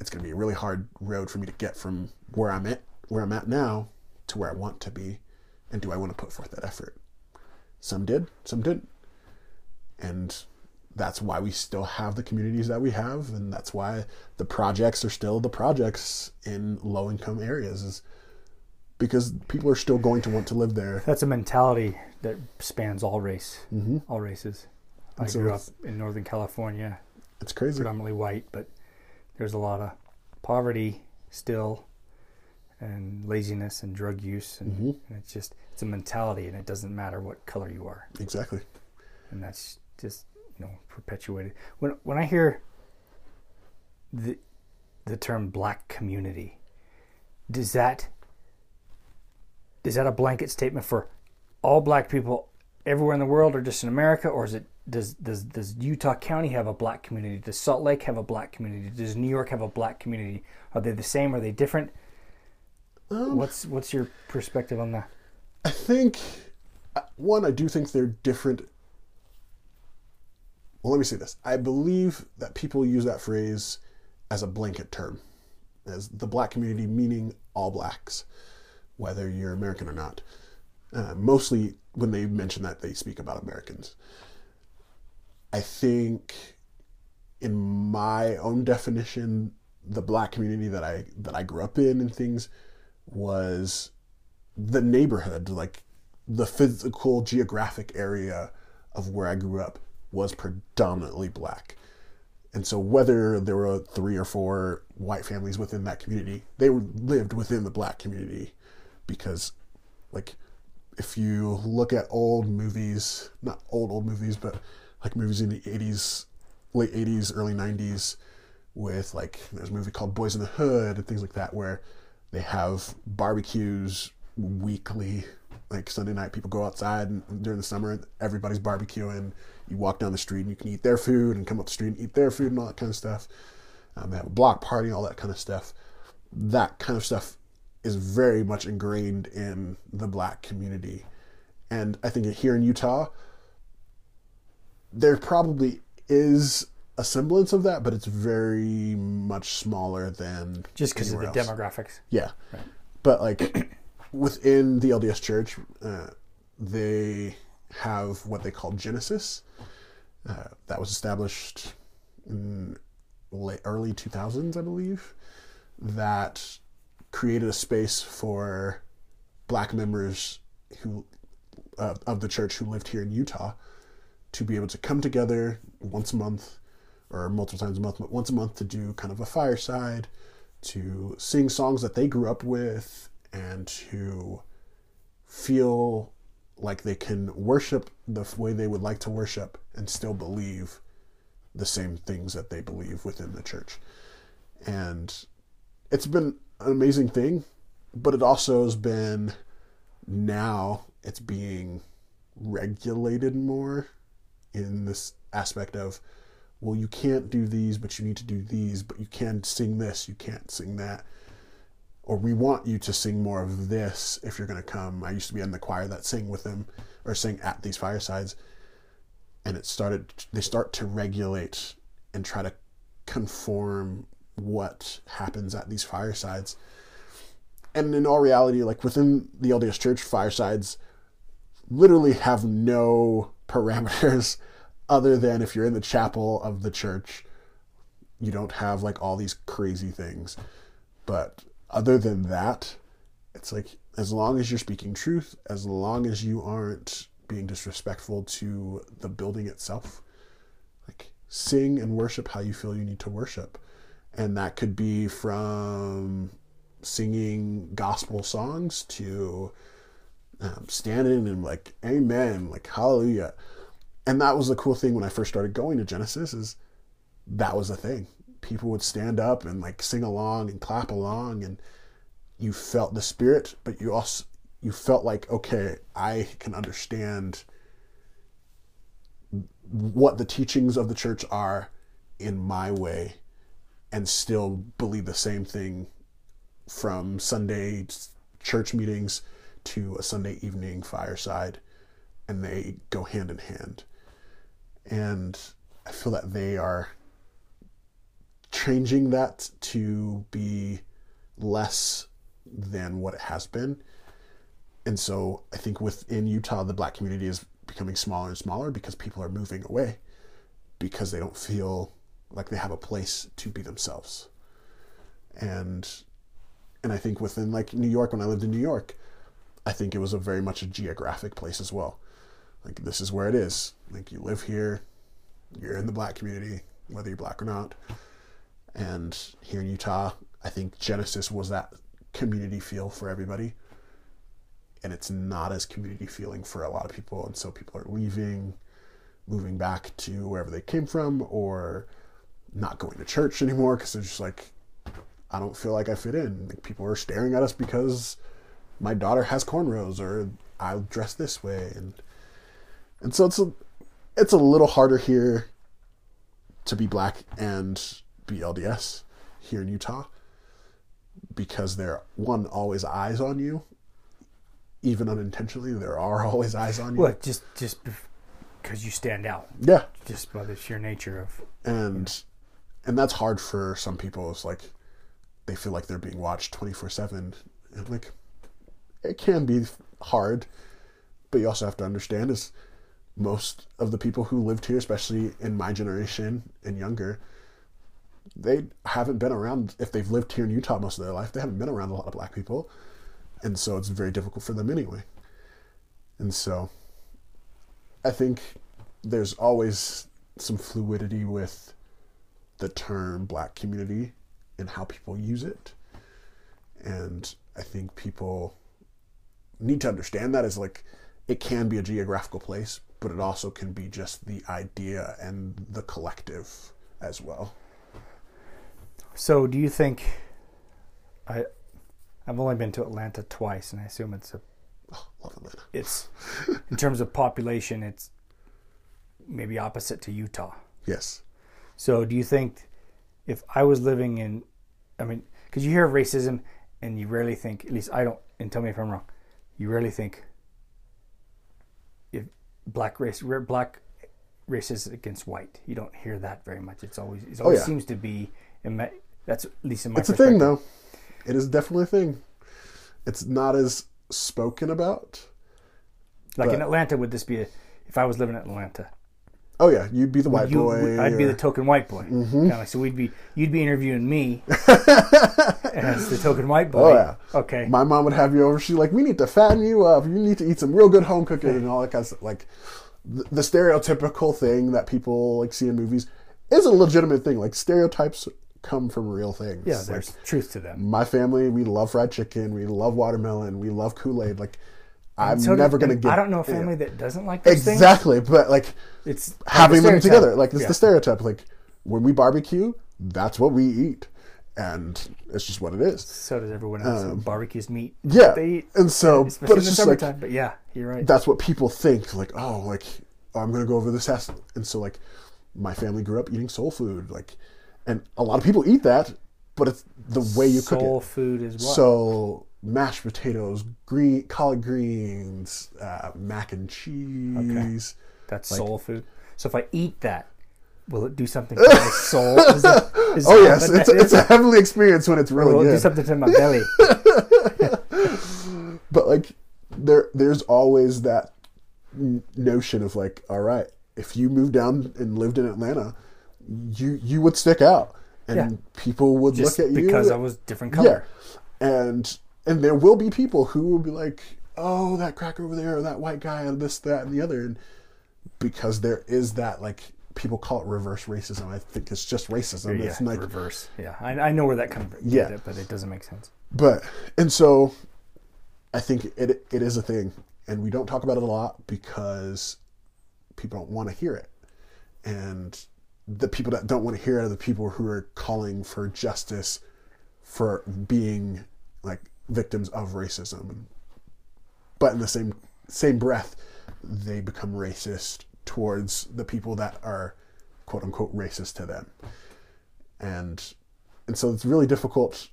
It's going to be a really hard road for me to get from where I'm at, where I'm at now, to where I want to be. And do I want to put forth that effort? Some did, some didn't. And that's why we still have the communities that we have, and that's why the projects are still the projects in low income areas, is because people are still going to want to live there. That's a mentality that spans all race, all races. I so grew up in Northern California, It's crazy. predominantly white, but there's a lot of poverty still, and laziness and drug use, and, Mm-hmm. and it's just it's a mentality, and it doesn't matter what color you are, Exactly. and that's just you know perpetuated. When when I hear the the term black community, does that is that a blanket statement for all black people everywhere in the world or just in America or is it does does does Utah County have a black community? Does Salt Lake have a black community? Does New York have a black community? Are they the same? Are they different? Um, What's what's your perspective on that? I think uh, one, I do think they're different well, let me say this. I believe that people use that phrase as a blanket term, as the black community meaning all blacks, whether you're American or not. Uh, mostly when they mention that, they speak about Americans. I think, in my own definition, the black community that I that I grew up in and things was the neighborhood, like the physical geographic area of where I grew up was predominantly black. And so whether there were three or four white families within that community, they lived within the black community because like if you look at old movies, not old old movies, but like movies in the 80s, late 80s, early 90s with like there's a movie called Boys in the Hood and things like that where they have barbecues weekly like Sunday night, people go outside and during the summer, everybody's barbecuing. You walk down the street and you can eat their food and come up the street and eat their food and all that kind of stuff. Um, they have a block party, all that kind of stuff. That kind of stuff is very much ingrained in the black community. And I think here in Utah, there probably is a semblance of that, but it's very much smaller than just because of the else. demographics. Yeah, right. but like within the LDS Church, uh, they have what they call Genesis. Uh, that was established in late, early 2000s, I believe, that created a space for black members who uh, of the church who lived here in Utah to be able to come together once a month or multiple times a month, but once a month to do kind of a fireside, to sing songs that they grew up with, and to feel like they can worship the way they would like to worship and still believe the same things that they believe within the church. And it's been an amazing thing, but it also has been now it's being regulated more in this aspect of well you can't do these but you need to do these but you can sing this you can't sing that or we want you to sing more of this if you're going to come. I used to be in the choir that sing with them or sing at these firesides. And it started, they start to regulate and try to conform what happens at these firesides. And in all reality, like within the LDS Church, firesides literally have no parameters other than if you're in the chapel of the church, you don't have like all these crazy things. But other than that, it's like as long as you're speaking truth, as long as you aren't being disrespectful to the building itself, like sing and worship how you feel you need to worship. And that could be from singing gospel songs to um, standing and like amen, like hallelujah. And that was the cool thing when I first started going to Genesis is that was a thing people would stand up and like sing along and clap along and you felt the spirit but you also you felt like okay i can understand what the teachings of the church are in my way and still believe the same thing from sunday church meetings to a sunday evening fireside and they go hand in hand. And i feel that they are changing that to be less than what it has been. And so I think within Utah, the black community is becoming smaller and smaller because people are moving away because they don't feel like they have a place to be themselves. And and I think within like New York, when I lived in New York, I think it was a very much a geographic place as well. Like this is where it is. Like you live here, you're in the black community, whether you're black or not. And here in Utah, I think Genesis was that community feel for everybody. And it's not as community feeling for a lot of people. And so people are leaving, moving back to wherever they came from, or not going to church anymore because they're just like, I don't feel like I fit in. Like people are staring at us because my daughter has cornrows or I dress this way. And and so it's a it's a little harder here to be black and BLDS here in Utah because there one always eyes on you even unintentionally there are always eyes on you. Well just just because you stand out. Yeah, just by the sheer nature of and and that's hard for some people. It's like they feel like they're being watched twenty four seven, and like it can be hard, but you also have to understand is most of the people who lived here, especially in my generation and younger, they haven't been around. If they've lived here in Utah most of their life, they haven't been around a lot of black people, and so it's very difficult for them anyway. And so, I think there's always some fluidity with the term black community and how people use it. And I think people need to understand that as like it can be a geographical place, but it also can be just the idea and the collective as well. So, do you think I I've only been to Atlanta twice, and I assume it's a Oh, love Atlanta. it's in terms of population, it's maybe opposite to Utah. Yes. So, do you think if I was living in, I mean, because you hear of racism and you rarely think, at least I don't, and tell me if I'm wrong, you rarely think if black race, black race is against white. You don't hear that very much. It's always, it oh, always yeah. seems to be, that's at least in my It's a thing though. It is definitely a thing. It's not as spoken about. Like in Atlanta, would this be a, if I was living in Atlanta? Oh yeah, you'd be the white you, boy. I'd be the token white boy. Mm-hmm. Kind of so we'd be you'd be interviewing me as the token white boy. Oh, yeah. Okay. My mom would have you over. She's like, "We need to fatten you up. You need to eat some real good home cooking and all that kind of stuff." Like the, the stereotypical thing that people like see in movies is a legitimate thing. Like stereotypes come from real things. yeah, Like, there's truth to them. my family, we love fried chicken, we love watermelon, we love Kool Aid. Like I'm So never gonna get. I don't know a yeah. family that doesn't like those things. exactly, but like It's like having the them together. Like it's Yeah. the stereotype. Like when we barbecue, that's what we eat, and it's just what it is. So does everyone else. Barbecues meat. Um, Yeah, They eat, and so, especially but in it's the just like but yeah, you're right. that's what people think. Like, oh, like I'm gonna go over this house, and so like my family grew up eating soul food, like, and a lot of people eat that, but it's the way you cook Soul it. food is what? So mashed potatoes, green collard greens, uh, mac and cheese. Okay. That's soul food. So if I eat that, will it do something to my soul? Is Oh yes, it's, that it's a heavenly experience when it's really will it do good. something to my belly? but like there there's always that notion of like all right if you moved down and lived in atlanta you you would stick out and Yeah. people would Just look at you because I was different color. yeah and and there will be people who will be like oh that crack over there or that white guy and this that and the other and because there is that like people call it reverse racism i think it's just racism Yeah, it's like reverse. Yeah, I, I know where that comes from. Yeah. It, but it doesn't make sense. but and so i think it it is a thing and we don't talk about it a lot because people don't want to hear it and the people that don't want to hear are the people who are calling for justice for being like victims of racism. But in the same same breath they become racist towards the people that are quote unquote racist to them. And and so it's really difficult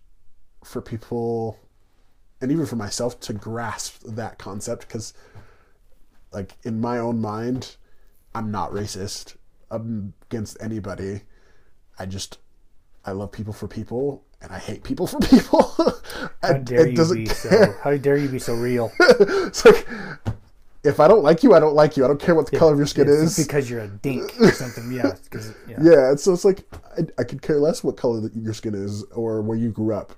for people and even for myself to grasp that concept because like in my own mind i'm not racist i'm against anybody i just i love people for people and i hate people for people How it, dare you doesn't be care so? How dare you be so real? it's like if i don't like you i don't like you i don't care what the color of your skin It's is because you're a dink or something. Yeah, yeah. yeah so it's like I, I could care less what color that your skin is or where you grew up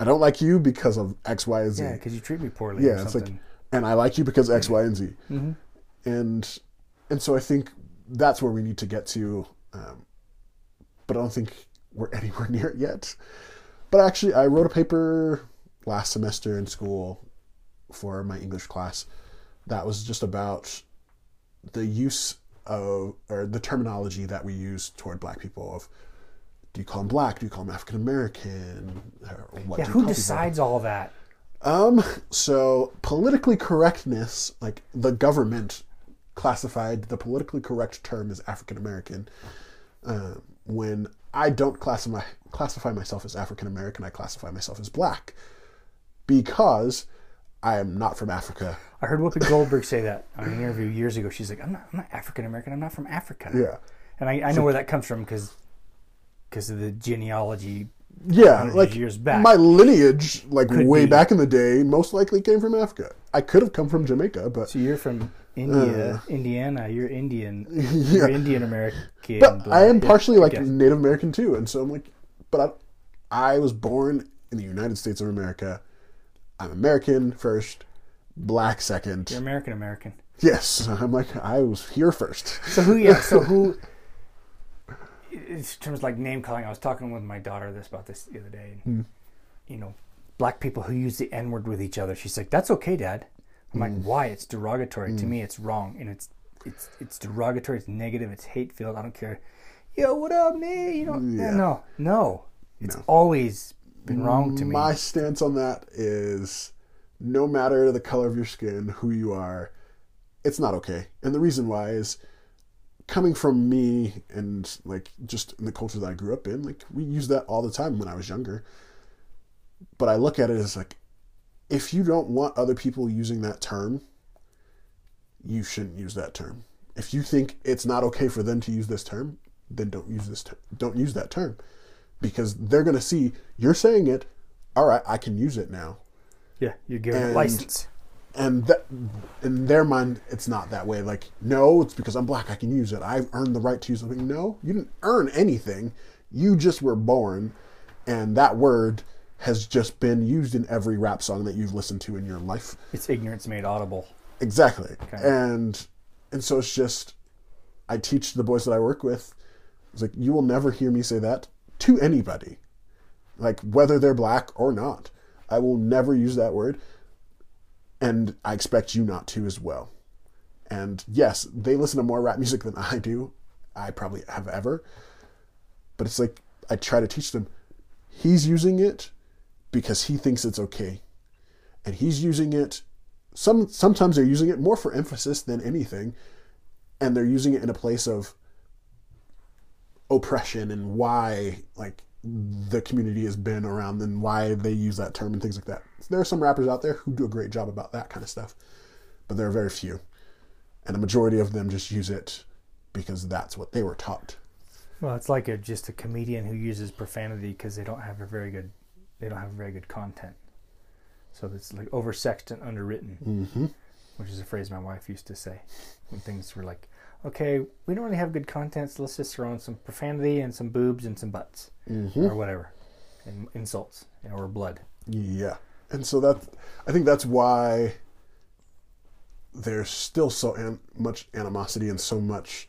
i don't like you because of x y and z Yeah, because you treat me poorly. yeah or it's like and i like you because x y and z Mm-hmm. and and so i think that's where we need to get to um, but i don't think we're anywhere near it yet but actually i wrote a paper last semester in school for my english class that was just about the use of or the terminology that we use toward black people of do you call them black do you call them african american yeah, do you who call people? decides all that? Um, so politically correctness, like the government classified the politically correct term as African American. Uh, when I don't classify classify myself as African American, I classify myself as black because I am not from Africa. I heard Whoopi Goldberg say that on an interview years ago. She's like, I'm not, I'm not African American. I'm not from Africa. Yeah. And I, I know where that comes from because because of the genealogy. Yeah, like years back. my lineage, like way be. back in the day, most likely came from Africa. I could have come from Jamaica, but So you're from India, Indiana. You're Indian. Yeah. You're Indian American. but I am Yeah, partially like guess. Native American too, and so I'm like, but I, I was born in the United States of America. I'm American first, black second. You're American American. Yes, I'm like I was here first. So who? Yeah. So who? In terms of like name calling, I was talking with my daughter this about this the other day. Hmm. And, You know, black people who use the N word with each other. She's like, "That's okay, Dad." I'm like, Hmm. "Why? It's derogatory to me. It's wrong, and it's it's it's derogatory. It's negative. It's hate filled. I don't care." Yo, what up, man? You know, Yeah. no, no. It's No. always been wrong to me. My stance on that is no matter the color of your skin, who you are, it's not okay. And the reason why is coming from me and like just in the culture that I grew up in, like we use that all the time when I was younger. But I look at it as like if you don't want other people using that term, you shouldn't use that term. If you think it's not okay for them to use this term, then don't use this ter- don't use that term because they're going to see you're saying it. All right, I can use it now. yeah, you're giving And- license. And that, in their mind, it's not that way. Like, no, it's because I'm black. I can use it. I've earned the right to use something. No, you didn't earn anything. You just were born, and that word has just been used in every rap song that you've listened to in your life. It's ignorance made audible. Exactly. Okay. And and so it's just I teach the boys that I work with. It's like you will never hear me say that to anybody. Like whether they're black or not. I will never use that word. And I expect you not to as well. And yes, they listen to more rap music than I do. I probably have ever. But it's like I try to teach them he's using it because he thinks it's okay. And he's using it some sometimes they're using it more for emphasis than anything and they're using it in a place of oppression and why like the community has been around and why they use that term and things like that. There are some rappers out there who do a great job about that kind of stuff but there are very few. And the majority of them just use it because that's what they were taught. Well, it's like a, just a comedian who uses profanity because they don't have a very good, they don't have very good content. So it's like oversexed and underwritten, mm-hmm. which is a phrase my wife used to say when things were like, okay, we don't really have good content, so let's just throw in some profanity and some boobs and some butts Mm-hmm. or whatever, and insults or blood. Yeah. And so that I think that's why there's still so an, much animosity and so much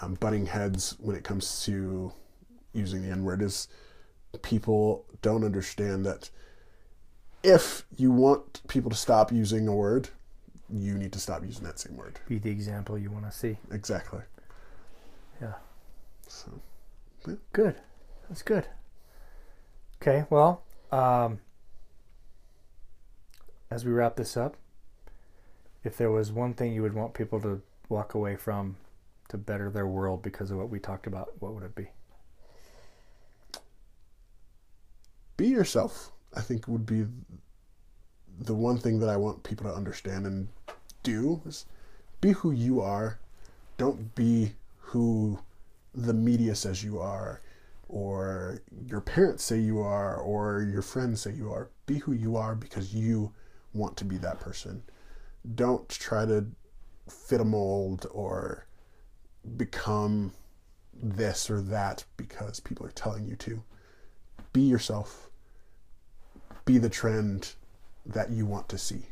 um, butting heads when it comes to using the N word is people don't understand that if you want people to stop using a word, you need to stop using that same word. Be the example you want to see. Exactly. Yeah. So Good. That's good. Okay, well, um, as we wrap this up, if there was one thing you would want people to walk away from to better their world because of what we talked about, what would it be? Be yourself i think would be the one thing that i want people to understand and do is be who you are. Don't be who the media says you are or your parents say you are or your friends say you are. Be who you are because you want to be that person. Don't try to fit a mold or become this or that because people are telling you to be yourself be the trend that you want to see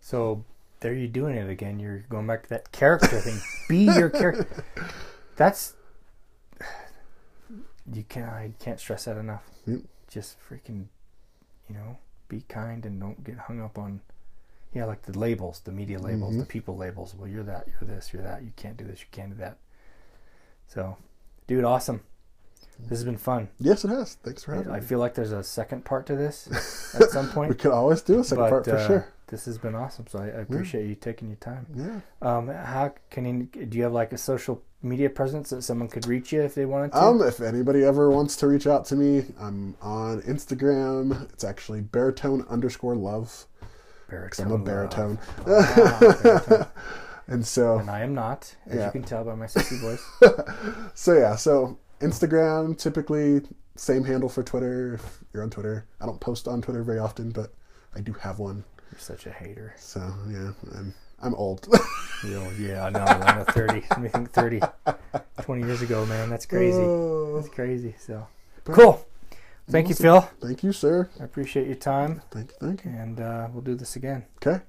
So there you're doing it again. You're going back to that character thing. Be your character. That's you can't I can't stress that enough. Yep. Just freaking, you know, be kind and don't get hung up on, yeah, like the labels, the media labels, the mm-hmm. people labels. Well, you're that, you're this, you're that. You can't do this, you can't do that. So, dude, awesome. This has been fun. yes it has thanks for having I me I feel like there's a second part to this at some point. we could always do a second but part for uh, sure this has been awesome. So I, I appreciate you taking your time. yeah Um, how can you, do you have like a social media presence that someone could reach you if they wanted to? Um, if anybody ever wants to reach out to me, I'm on Instagram. It's actually baritone underscore love. baritone. I'm a baritone. Wow, baritone. And so, And I am not, as Yeah. you can tell by my sexy voice. so yeah, so Instagram typically same handle for Twitter. If you're on Twitter, I don't post on Twitter very often, but I do have one. You're such a hater. So yeah, I'm I'm old. Yeah, I know. I'm a 30. Let me think 30. 20 years ago, man. That's crazy. Oh, That's crazy. So cool. Thank you, Phil. thank you, sir. I appreciate your time, Thank you, thank you. and uh, we'll do this again. Okay.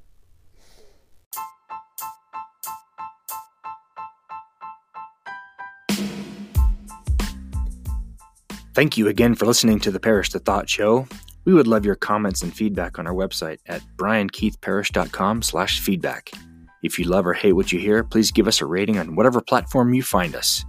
Thank you again for listening to the Parish the Thought Show. We would love your comments and feedback on our website at briankeithparish.com slash feedback. If you love or hate what you hear, please give us a rating on whatever platform you find us.